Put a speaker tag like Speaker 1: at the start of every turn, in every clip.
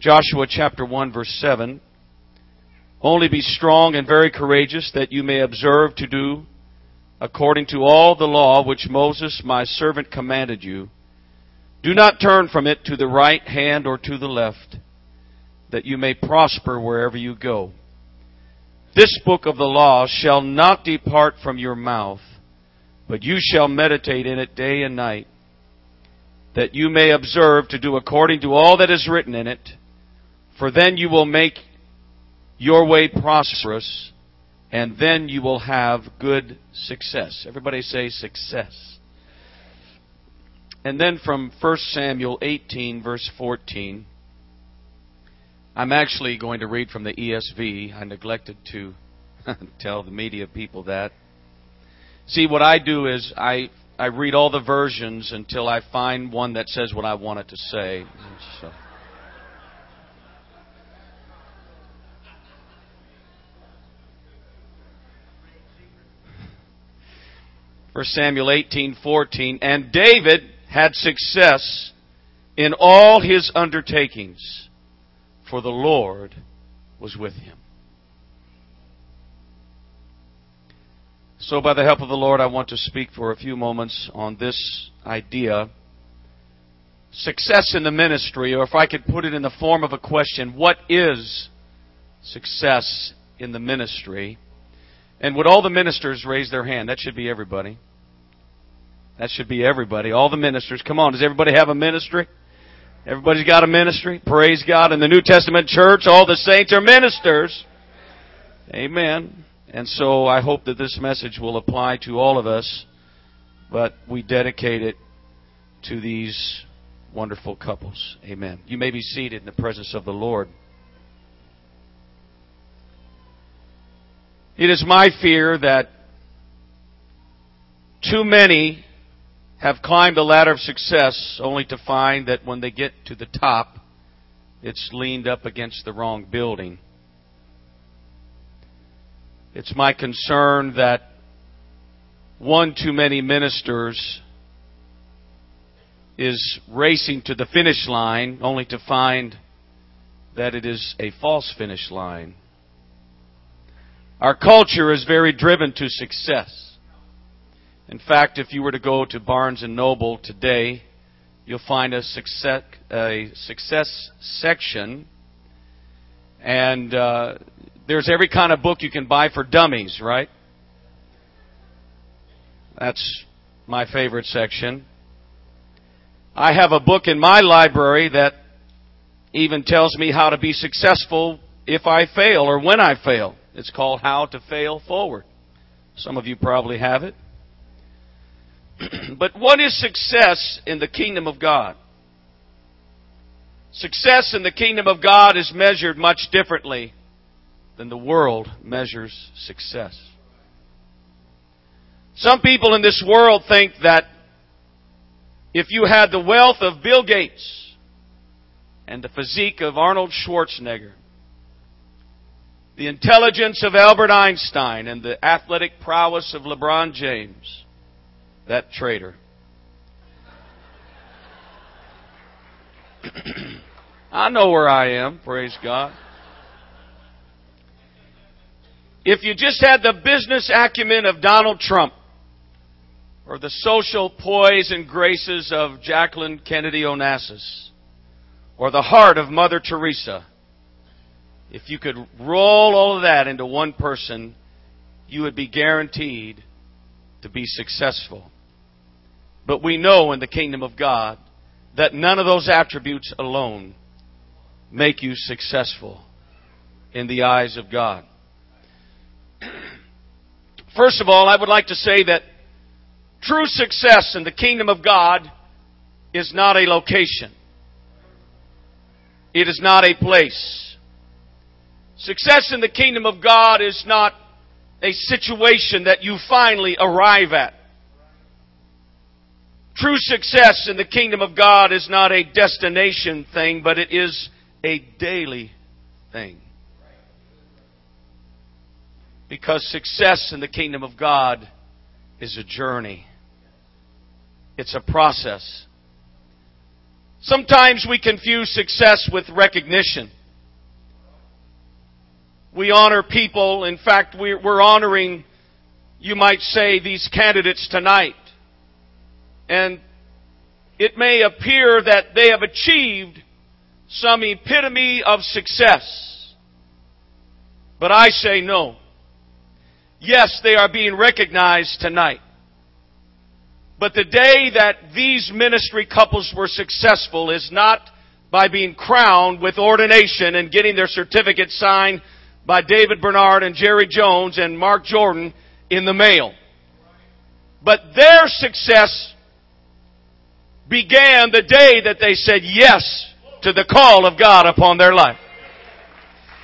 Speaker 1: Joshua chapter 1 verse 7. Only be strong and very courageous that you may observe to do according to all the law which Moses my servant commanded you. Do not turn from it to the right hand or to the left, that you may prosper wherever you go. This book of the law shall not depart from your mouth, but you shall meditate in it day and night, that you may observe to do according to all that is written in it, for then you will make your way prosperous, and then you will have good success. Everybody say success. And then from 1 Samuel 18, verse 14, I'm actually going to read from the ESV. I neglected to tell the media people that. See, what I do is I, I read all the versions until I find one that says what I want it to say. So. First Samuel 18:14 and David had success in all his undertakings for the Lord was with him. So by the help of the Lord I want to speak for a few moments on this idea success in the ministry or if I could put it in the form of a question what is success in the ministry? And would all the ministers raise their hand? That should be everybody. That should be everybody. All the ministers. Come on, does everybody have a ministry? Everybody's got a ministry. Praise God. In the New Testament church, all the saints are ministers. Amen. And so I hope that this message will apply to all of us, but we dedicate it to these wonderful couples. Amen. You may be seated in the presence of the Lord. It is my fear that too many have climbed the ladder of success only to find that when they get to the top, it's leaned up against the wrong building. It's my concern that one too many ministers is racing to the finish line only to find that it is a false finish line. Our culture is very driven to success. In fact, if you were to go to Barnes and Noble today, you'll find a success, a success section, and uh, there's every kind of book you can buy for dummies, right? That's my favorite section. I have a book in my library that even tells me how to be successful if I fail or when I fail. It's called How to Fail Forward. Some of you probably have it. But what is success in the kingdom of God? Success in the kingdom of God is measured much differently than the world measures success. Some people in this world think that if you had the wealth of Bill Gates and the physique of Arnold Schwarzenegger the intelligence of Albert Einstein and the athletic prowess of LeBron James, that traitor. I know where I am, praise God. If you just had the business acumen of Donald Trump, or the social poise and graces of Jacqueline Kennedy Onassis, or the heart of Mother Teresa, if you could roll all of that into one person, you would be guaranteed to be successful. But we know in the kingdom of God that none of those attributes alone make you successful in the eyes of God. First of all, I would like to say that true success in the kingdom of God is not a location. It is not a place. Success in the kingdom of God is not a situation that you finally arrive at. True success in the kingdom of God is not a destination thing, but it is a daily thing. Because success in the kingdom of God is a journey. It's a process. Sometimes we confuse success with recognition. We honor people. In fact, we're honoring, you might say, these candidates tonight. And it may appear that they have achieved some epitome of success. But I say no. Yes, they are being recognized tonight. But the day that these ministry couples were successful is not by being crowned with ordination and getting their certificate signed by David Bernard and Jerry Jones and Mark Jordan in the mail. But their success began the day that they said yes to the call of God upon their life.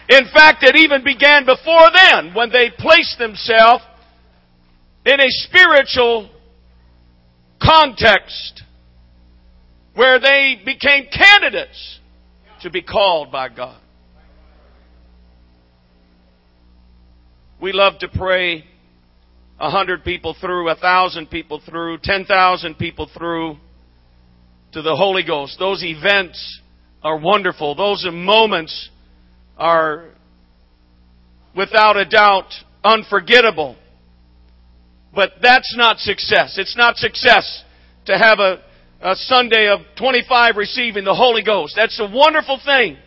Speaker 1: In fact, it even began before then when they placed themselves in a spiritual context where they became candidates to be called by God. We love to pray a hundred people through, a thousand people through, ten thousand people through to the Holy Ghost. Those events are wonderful. Those moments are without a doubt unforgettable. But that's not success. It's not success to have a, a Sunday of 25 receiving the Holy Ghost. That's a wonderful thing.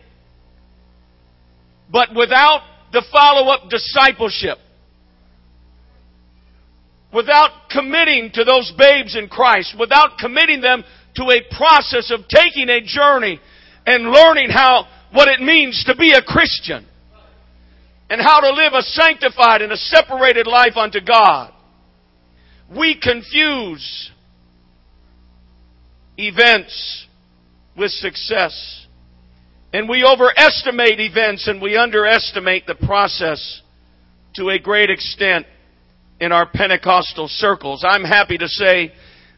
Speaker 1: But without the follow-up discipleship, without committing to those babes in Christ, without committing them to a process of taking a journey and learning how, what it means to be a Christian, and how to live a sanctified and a separated life unto God, we confuse events with success. And we overestimate events and we underestimate the process to a great extent in our Pentecostal circles. I'm happy to say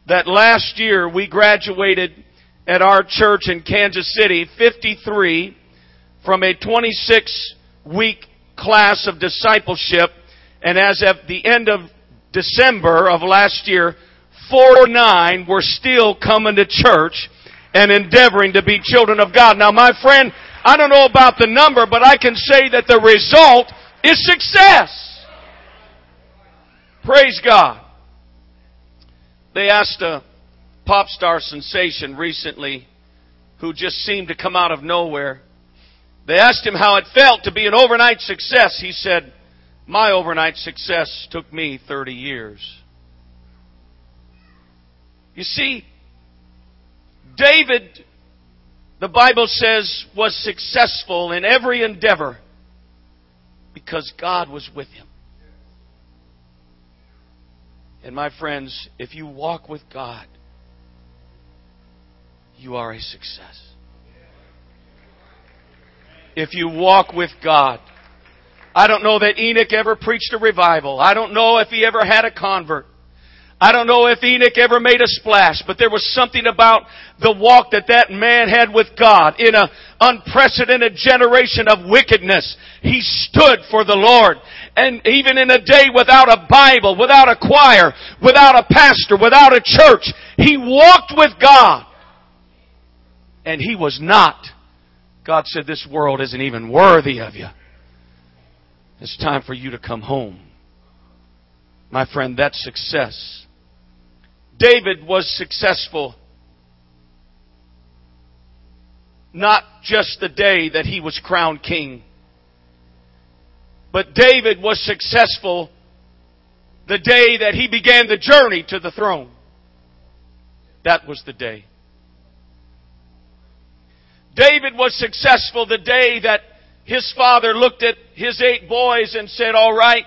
Speaker 1: that last year we graduated at our church in Kansas City 53 from a 26 week class of discipleship and as of the end of December of last year, 49 were still coming to church and endeavoring to be children of God. Now my friend, I don't know about the number, but I can say that the result is success. Praise God. They asked a pop star sensation recently who just seemed to come out of nowhere. They asked him how it felt to be an overnight success. He said, my overnight success took me 30 years. You see, David, the Bible says, was successful in every endeavor because God was with him. And my friends, if you walk with God, you are a success. If you walk with God, I don't know that Enoch ever preached a revival. I don't know if he ever had a convert. I don't know if Enoch ever made a splash, but there was something about the walk that that man had with God in an unprecedented generation of wickedness. He stood for the Lord. And even in a day without a Bible, without a choir, without a pastor, without a church, he walked with God. And he was not. God said, this world isn't even worthy of you. It's time for you to come home. My friend, that's success. David was successful not just the day that he was crowned king, but David was successful the day that he began the journey to the throne. That was the day. David was successful the day that his father looked at his eight boys and said, all right,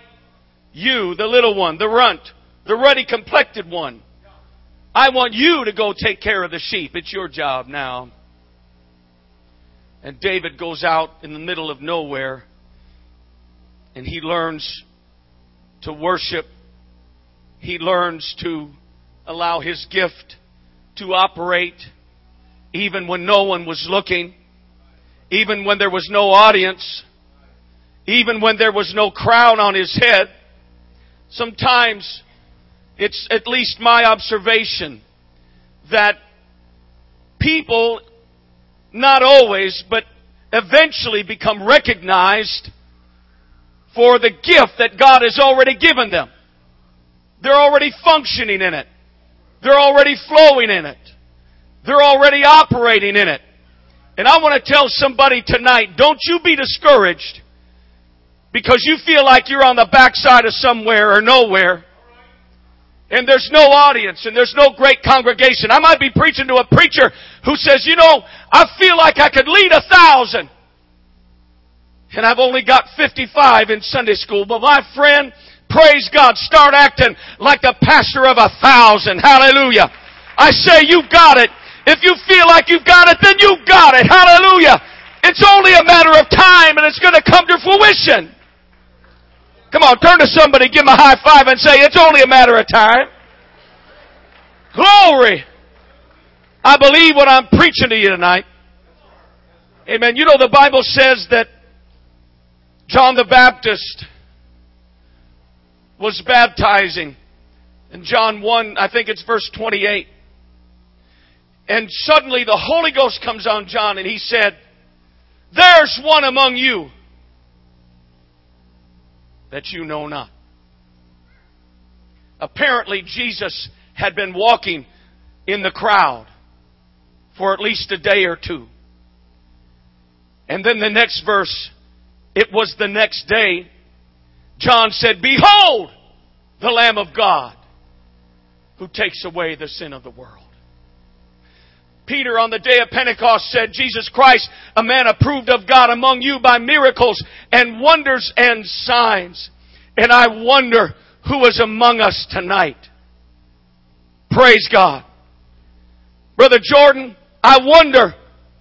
Speaker 1: you, the little one, the runt, the ruddy complected one, I want you to go take care of the sheep. It's your job now. And David goes out in the middle of nowhere and he learns to worship. He learns to allow his gift to operate even when no one was looking even when there was no audience, even when there was no crown on his head. Sometimes it's at least my observation that people not always, but eventually become recognized for the gift that God has already given them. They're already functioning in it. They're already flowing in it. They're already operating in it. And I want to tell somebody tonight, don't you be discouraged because you feel like you're on the backside of somewhere or nowhere and there's no audience and there's no great congregation. I might be preaching to a preacher who says, you know, I feel like I could lead a thousand. And I've only got 55 in Sunday school. But my friend, praise God, start acting like the pastor of a thousand. Hallelujah. I say you've got it. If you feel like you've got it, then you've got it. Hallelujah. It's only a matter of time and it's going to come to fruition. Come on, turn to somebody, give them a high five and say, it's only a matter of time. Glory. I believe what I'm preaching to you tonight. Amen. You know, the Bible says that John the Baptist was baptizing in John 1, I think it's verse 28. And suddenly the Holy Ghost comes on John and he said, There's one among you that you know not. Apparently, Jesus had been walking in the crowd for at least a day or two. And then the next verse, it was the next day, John said, Behold, the Lamb of God who takes away the sin of the world. Peter on the day of Pentecost said, Jesus Christ, a man approved of God among you by miracles and wonders and signs. And I wonder who is among us tonight. Praise God. Brother Jordan, I wonder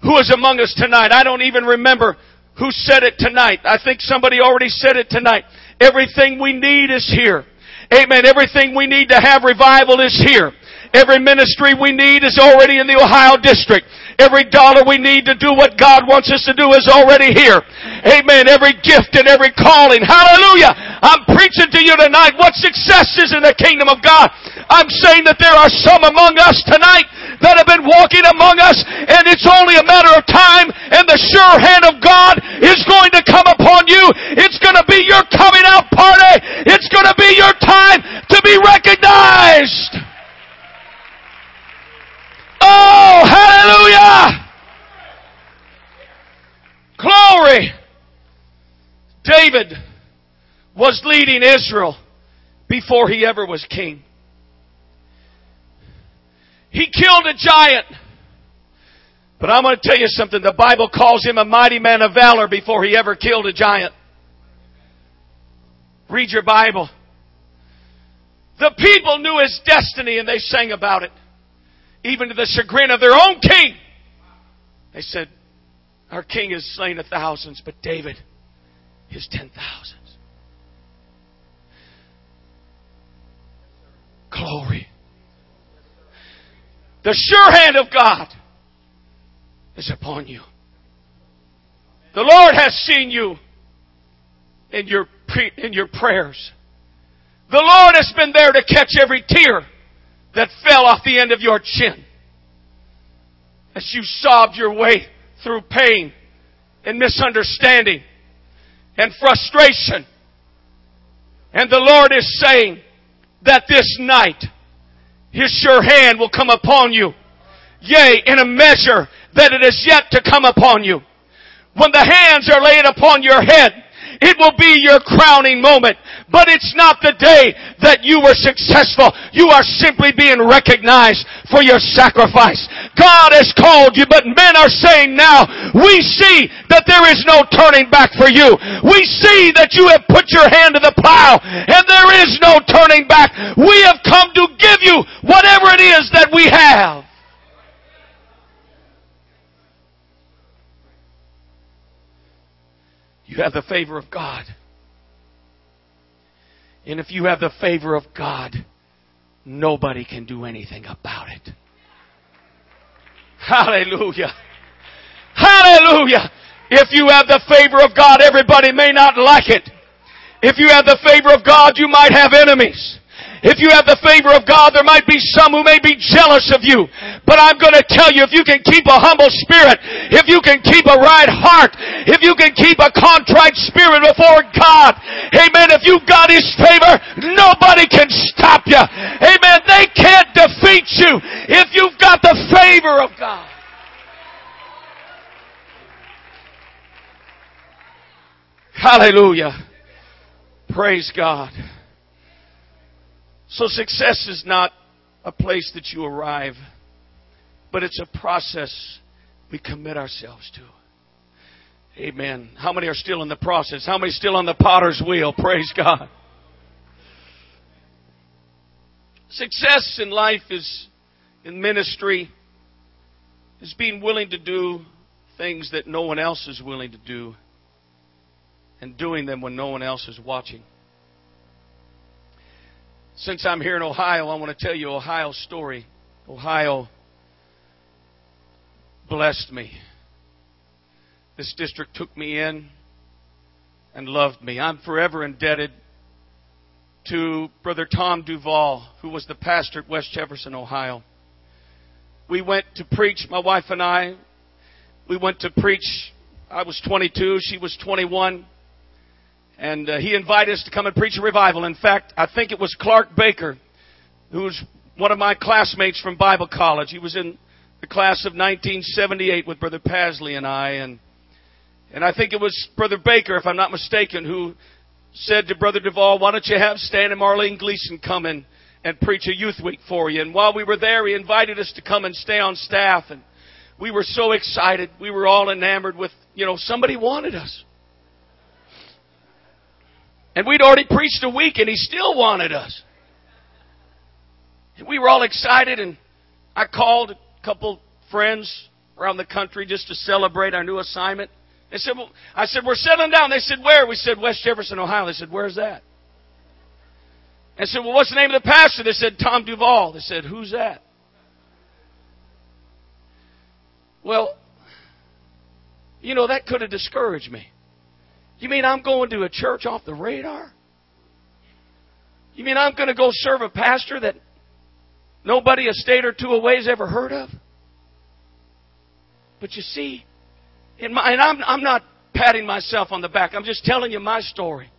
Speaker 1: who is among us tonight. I don't even remember who said it tonight. I think somebody already said it tonight. Everything we need is here. Amen. Everything we need to have revival is here. Every ministry we need is already in the Ohio district. Every dollar we need to do what God wants us to do is already here. Amen. Every gift and every calling. Hallelujah. I'm preaching to you tonight what success is in the kingdom of God. I'm saying that there are some among us tonight that have been walking among us and it's only a matter of time and the sure hand of God is going to come upon you. It's going to be your coming out party. It's going to be your time to be recognized. Oh, hallelujah! Glory! David was leading Israel before he ever was king. He killed a giant. But I'm going to tell you something. The Bible calls him a mighty man of valor before he ever killed a giant. Read your Bible. The people knew his destiny and they sang about it even to the chagrin of their own king. They said, Our king has slain a thousands, but David his ten thousands. Glory. The sure hand of God is upon you. The Lord has seen you in your, in your prayers. The Lord has been there to catch every tear that fell off the end of your chin as you sobbed your way through pain and misunderstanding and frustration. And the Lord is saying that this night His sure hand will come upon you. Yea, in a measure that it is yet to come upon you. When the hands are laid upon your head, it will be your crowning moment. But it's not the day that you were successful. You are simply being recognized for your sacrifice. God has called you, but men are saying now, we see that there is no turning back for you. We see that you have put your hand to the plow and there is no turning back. We have come to give you whatever it is that we have. You have the favor of God. And if you have the favor of God, nobody can do anything about it. Hallelujah. Hallelujah. If you have the favor of God, everybody may not like it. If you have the favor of God, you might have enemies. If you have the favor of God, there might be some who may be jealous of you. But I'm going to tell you, if you can keep a humble spirit, if you can keep a right heart, if you can keep a contrite spirit before God, amen, if you've got His favor, nobody can stop you. Amen. They can't defeat you if you've got the favor of God. Hallelujah. Praise God. So success is not a place that you arrive, but it's a process we commit ourselves to. Amen. How many are still in the process? How many still on the potter's wheel? Praise God. Success in life is in ministry is being willing to do things that no one else is willing to do and doing them when no one else is watching. Since I'm here in Ohio, I want to tell you Ohio's story. Ohio blessed me. This district took me in and loved me. I'm forever indebted to Brother Tom Duval, who was the pastor at West Jefferson, Ohio. We went to preach, my wife and I. We went to preach. I was 22, she was 21. And uh, he invited us to come and preach a revival. In fact, I think it was Clark Baker, who was one of my classmates from Bible college. He was in the class of 1978 with Brother Pasley and I. And, and I think it was Brother Baker, if I'm not mistaken, who said to Brother Duvall, why don't you have Stan and Marlene Gleason come in and preach a youth week for you? And while we were there, he invited us to come and stay on staff. And we were so excited. We were all enamored with, you know, somebody wanted us. And we'd already preached a week and he still wanted us. And we were all excited and I called a couple friends around the country just to celebrate our new assignment. They said, well, I said, we're settling down. They said, where? We said, West Jefferson, Ohio. They said, where's that? I said, well, what's the name of the pastor? They said, Tom Duval. They said, who's that? Well, you know, that could have discouraged me. You mean I'm going to a church off the radar? You mean I'm going to go serve a pastor that nobody a state or two away has ever heard of? But you see, my, and I'm, I'm not patting myself on the back. I'm just telling you my story.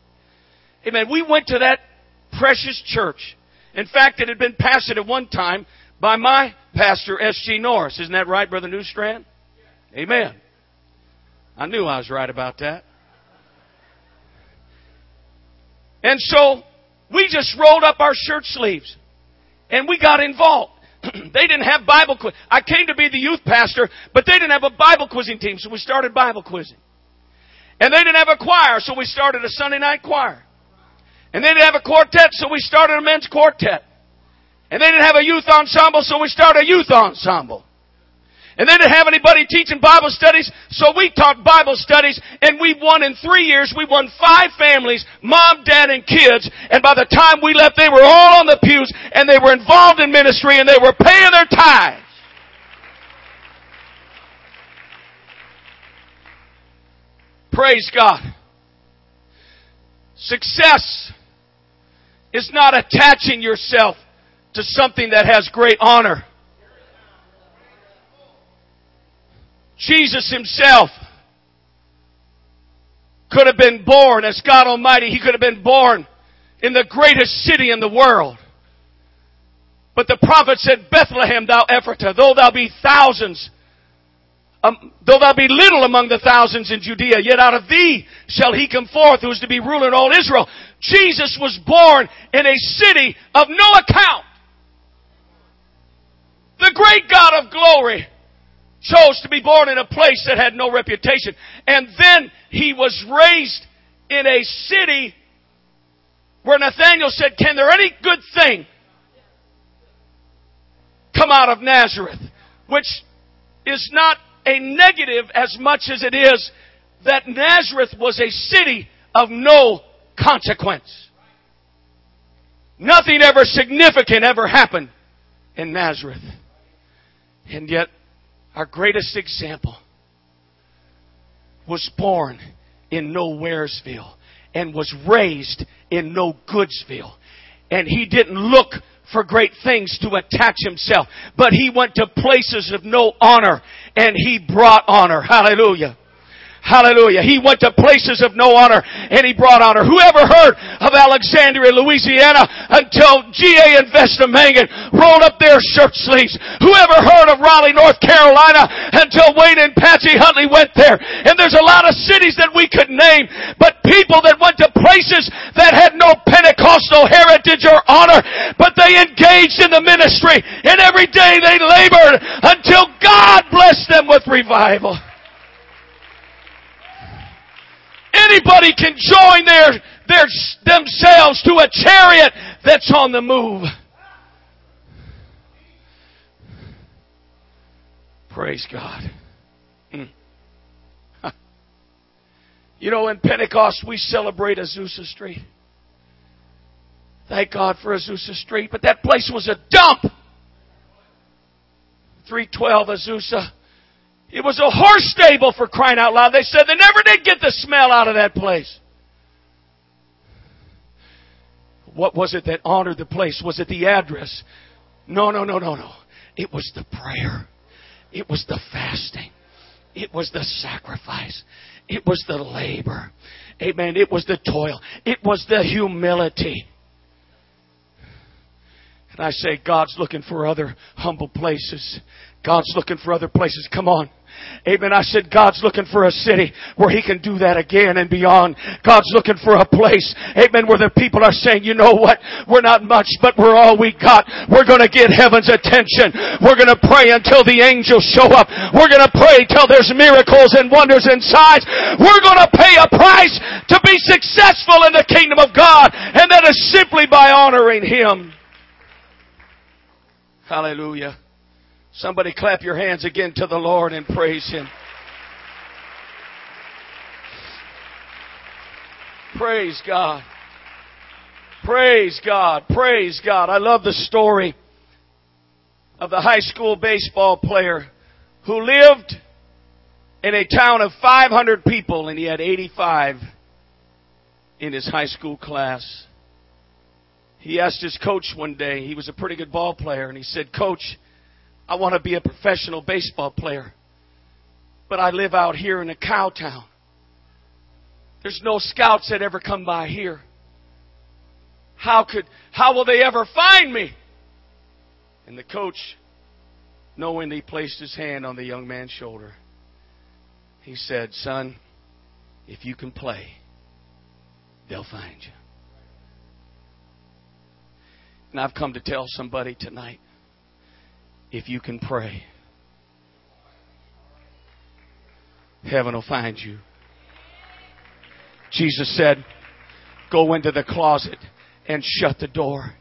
Speaker 1: Amen. We went to that precious church. In fact, it had been pastored at one time by my pastor, S.G. Norris. Isn't that right, Brother Newstrand? Amen. I knew I was right about that. And so we just rolled up our shirt sleeves and we got involved. they didn't have Bible quiz. I came to be the youth pastor, but they didn't have a Bible quizzing team, so we started Bible quizzing. And they didn't have a choir, so we started a Sunday night choir. And they didn't have a quartet, so we started a men's quartet. And they didn't have a youth ensemble, so we started a youth ensemble. And they didn't have anybody teaching Bible studies, so we taught Bible studies and we won in three years, we won five families, mom, dad, and kids. And by the time we left, they were all on the pews and they were involved in ministry and they were paying their tithes. Praise God. Success is not attaching yourself to something that has great honor. Jesus himself could have been born as God Almighty. He could have been born in the greatest city in the world. But the prophet said, Bethlehem, thou Ephratah, though thou be thousands, um, though thou be little among the thousands in Judea, yet out of thee shall he come forth who is to be ruler in all Israel. Jesus was born in a city of no account. The great God of glory chose to be born in a place that had no reputation. And then he was raised in a city where Nathaniel said, Can there any good thing come out of Nazareth? Which is not a negative as much as it is that Nazareth was a city of no consequence. Nothing ever significant ever happened in Nazareth. And yet our greatest example, was born in Nowheresville and was raised in No Goodsville. and he didn't look for great things to attach himself, but he went to places of no honor and he brought honor. Hallelujah. Hallelujah. He went to places of no honor and he brought honor. Whoever heard of Alexandria, Louisiana until G.A. and Vesta Mangun rolled up their shirt sleeves? Whoever heard of Raleigh, North Carolina until Wayne and Patsy Huntley went there? And there's a lot of cities that we could name, but people that went to places that had no Pentecostal heritage or honor, but they engaged in the ministry and every day they labored until God blessed them with revival. Anybody can join their, their, themselves to a chariot that's on the move. Praise God. Hmm. You know, in Pentecost, we celebrate Azusa Street. Thank God for Azusa Street, but that place was a dump. 312 Azusa. It was a horse stable for crying out loud. They said they never did get the smell out of that place. What was it that honored the place? Was it the address? No, no, no, no, no. It was the prayer. It was the fasting. It was the sacrifice. It was the labor. Amen. It was the toil. It was the humility. And I say, God's looking for other humble places. God's looking for other places. Come on. Amen. I said God's looking for a city where He can do that again and beyond. God's looking for a place, amen, where the people are saying, you know what? We're not much, but we're all we got. We're gonna get heaven's attention. We're gonna pray until the angels show up. We're gonna pray till there's miracles and wonders and signs. We're gonna pay a price to be successful in the kingdom of God, and that is simply by honoring Him. Hallelujah. Somebody clap your hands again to the Lord and praise Him. Praise God. Praise God. Praise God. I love the story of the high school baseball player who lived in a town of 500 people and he had 85 in his high school class. He asked his coach one day, he was a pretty good ball player, and he said, Coach, I want to be a professional baseball player. But I live out here in a cow town. There's no scouts that ever come by here. How could, how will they ever find me? And the coach, knowing he placed his hand on the young man's shoulder, he said, Son, if you can play, they'll find you. And I've come to tell somebody tonight if you can pray. Heaven will find you. Jesus said, Go into the closet and shut the door,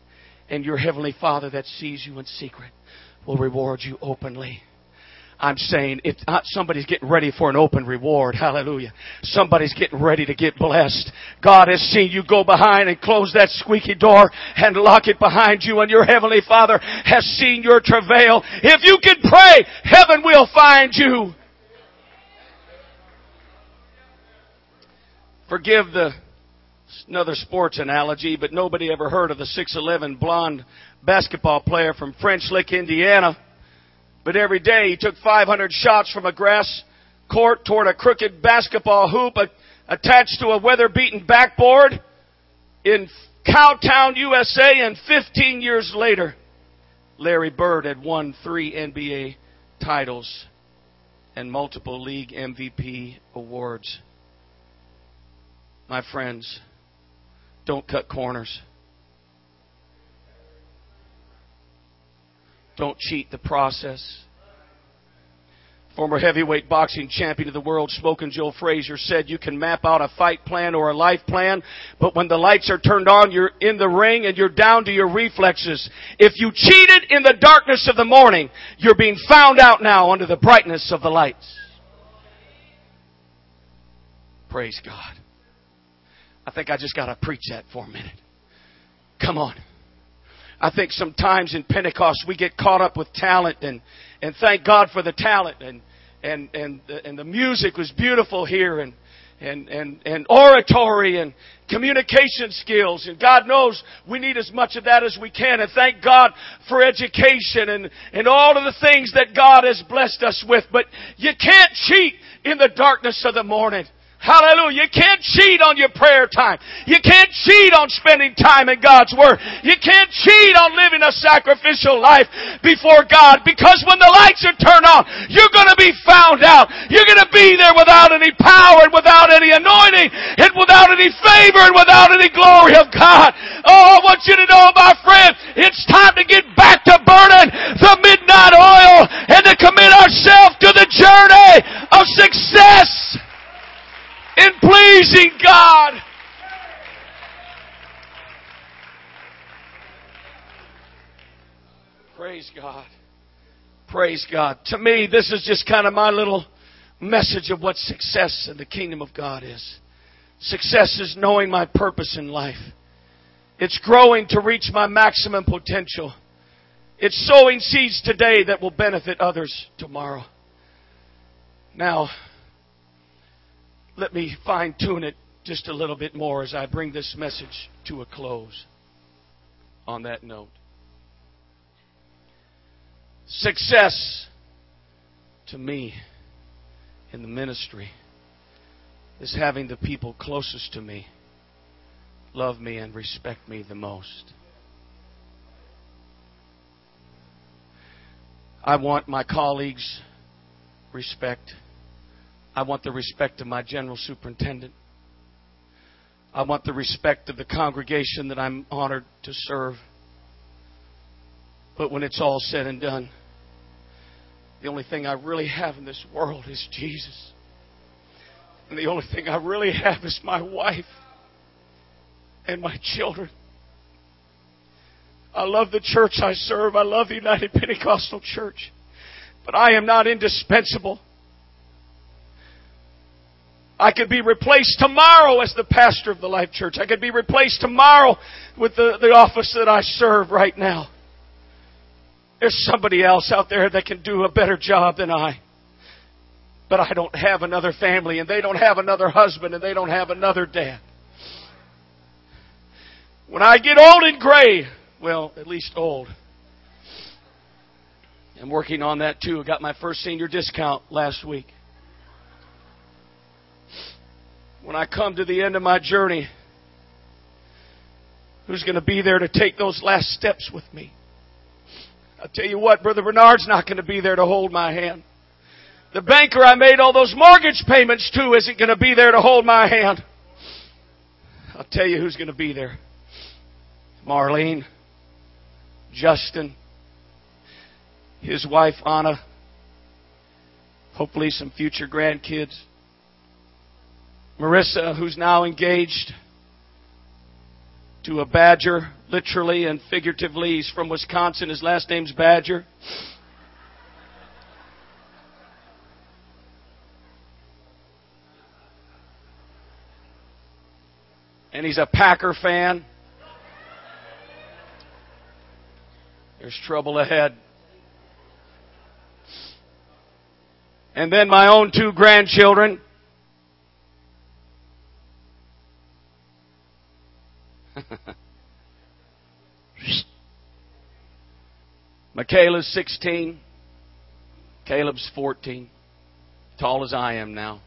Speaker 1: and your heavenly Father that sees you in secret will reward you openly. I'm saying if somebody's getting ready for an open reward, hallelujah. Somebody's getting ready to get blessed. God has seen you go behind and close that squeaky door and lock it behind you and your heavenly Father has seen your travail. If you can pray, heaven will find you. Forgive the another sports analogy, but nobody ever heard of the 6'11 blonde basketball player from French Lick, Indiana but every day he took 500 shots from a grass court toward a crooked basketball hoop attached to a weather beaten backboard in Cowtown, USA, and 15 years later, Larry Bird had won three NBA titles and multiple league MVP awards. My friends, don't cut corners. Don't cheat the process. Former heavyweight boxing champion of the world, Smoking Joe Frazier, said you can map out a fight plan or a life plan, but when the lights are turned on, you're in the ring and you're down to your reflexes. If you cheated in the darkness of the morning, you're being found out now under the brightness of the lights. Praise God. I think I just got to preach that for a minute. Come on. I think sometimes in Pentecost we get caught up with talent and, and thank God for the talent and, and, and, and the music was beautiful here and, and, and, and oratory and communication skills. And God knows we need as much of that as we can. And thank God for education and, and all of the things that God has blessed us with. But you can't cheat in the darkness of the morning. Hallelujah. You can't cheat on your prayer time. You can't cheat on spending time in God's Word. You can't cheat on living a sacrificial life before God because when the lights are turned on, you're going to be found out. You're going to be there without any power and without any anointing and without any favor and without any glory of God. Oh, I want you to know, my friend, it's time to get back to burning the midnight oil and to commit ourselves to the journey of success in pleasing God. Praise God. Praise God. To me, this is just kind of my little message of what success in the kingdom of God is. Success is knowing my purpose in life. It's growing to reach my maximum potential. It's sowing seeds today that will benefit others tomorrow. Now, let me fine tune it just a little bit more as I bring this message to a close on that note. Success to me in the ministry is having the people closest to me love me and respect me the most. I want my colleagues' respect. I want the respect of my general superintendent. I want the respect of the congregation that I'm honored to serve. But when it's all said and done, the only thing I really have in this world is Jesus. And the only thing I really have is my wife and my children. I love the church I serve. I love the United Pentecostal Church. But I am not indispensable. I could be replaced tomorrow as the pastor of the Life Church. I could be replaced tomorrow with the, the office that I serve right now. There's somebody else out there that can do a better job than I. But I don't have another family, and they don't have another husband, and they don't have another dad. When I get old and gray, well, at least old, I'm working on that too. I got my first senior discount last week. when I come to the end of my journey, who's going to be there to take those last steps with me? I'll tell you what, Brother Bernard's not going to be there to hold my hand. The banker I made all those mortgage payments to isn't going to be there to hold my hand. I'll tell you who's going to be there. Marlene, Justin, his wife Anna, hopefully some future grandkids. Marissa, who's now engaged to a Badger, literally and figuratively. He's from Wisconsin. His last name's Badger. And he's a Packer fan. There's trouble ahead. And then my own two grandchildren. Michaela's 16. Caleb's 14. Tall as I am now.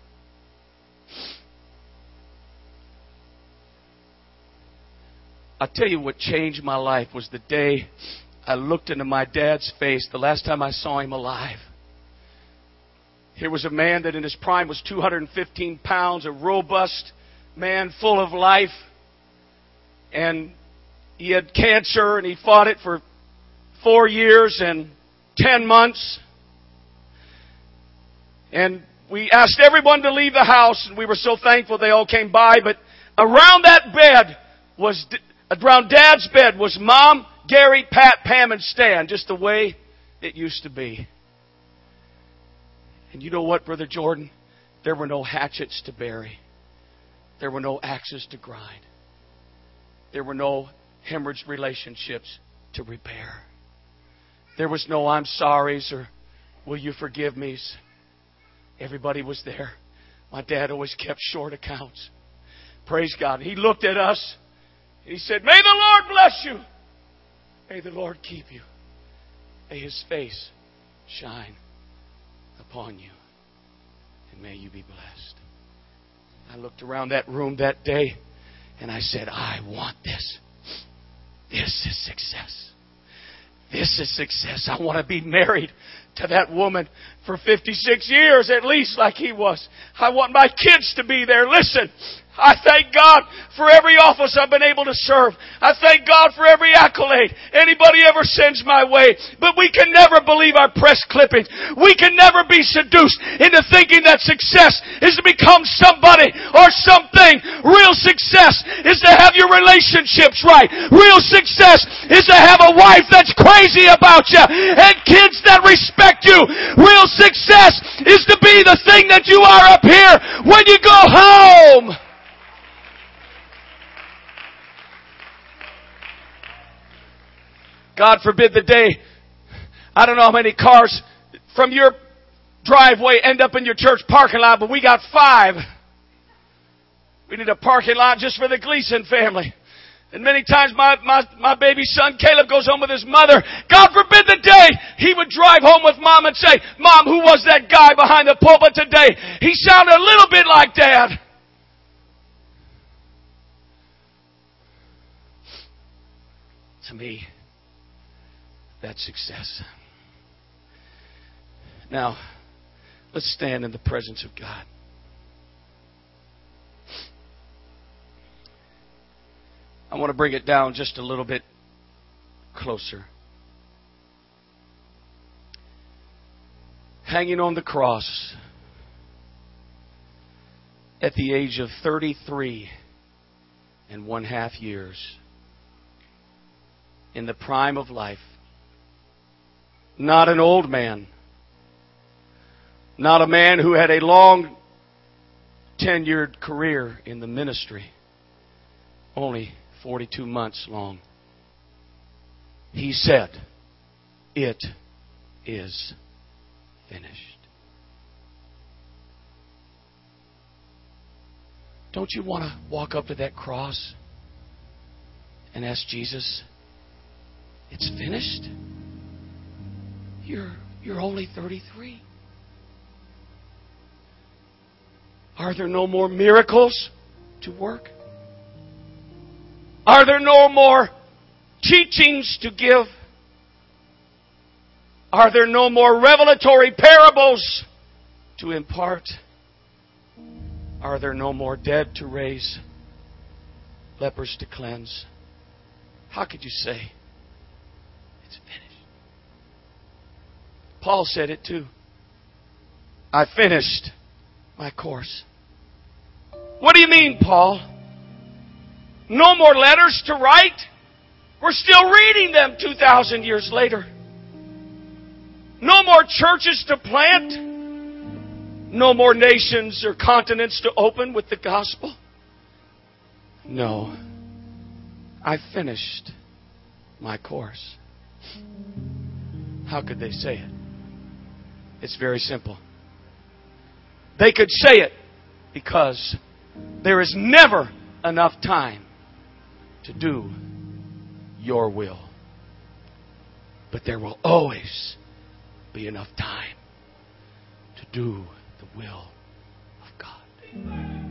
Speaker 1: I tell you what changed my life was the day I looked into my dad's face the last time I saw him alive. Here was a man that in his prime was 215 pounds, a robust man full of life and he had cancer and he fought it for four years and ten months. And we asked everyone to leave the house and we were so thankful they all came by, but around that bed was, around dad's bed was mom, Gary, Pat, Pam, and Stan, just the way it used to be. And you know what, Brother Jordan? There were no hatchets to bury. There were no axes to grind. There were no hemorrhaged relationships to repair. There was no I'm sorry's or will you forgive me's. Everybody was there. My dad always kept short accounts. Praise God. He looked at us and he said, May the Lord bless you. May the Lord keep you. May his face shine upon you. And may you be blessed. I looked around that room that day and I said, I want this. This is success. This is success. I want to be married to that woman for 56 years at least like he was. I want my kids to be there. Listen, I thank God for every office I've been able to serve. I thank God for every accolade anybody ever sends my way. But we can never believe our press clippings. We can never be seduced into thinking that success is to become somebody or something. Real success is to have your relationships right. Real success is to have a wife that's crazy about you and kids that respect you. Real success is to be the thing that you are up here when you go home. God forbid the day, I don't know how many cars from your driveway end up in your church parking lot, but we got five. We need a parking lot just for the Gleason family. And many times my, my, my baby son Caleb goes home with his mother. God forbid the day he would drive home with mom and say, Mom, who was that guy behind the pulpit today? He sounded a little bit like dad. To me, success. Now, let's stand in the presence of God. I want to bring it down just a little bit closer. Hanging on the cross at the age of 33 and one half years, in the prime of life, not an old man. Not a man who had a long tenured career in the ministry. Only 42 months long. He said, It is finished. Don't you want to walk up to that cross and ask Jesus, It's finished? You're, you're only 33. Are there no more miracles to work? Are there no more teachings to give? Are there no more revelatory parables to impart? Are there no more dead to raise, lepers to cleanse? How could you say it's finished? Paul said it too. I finished my course. What do you mean, Paul? No more letters to write? We're still reading them 2,000 years later. No more churches to plant? No more nations or continents to open with the gospel? No. I finished my course. How could they say it? It's very simple. They could say it because there is never enough time to do your will. But there will always be enough time to do the will of God.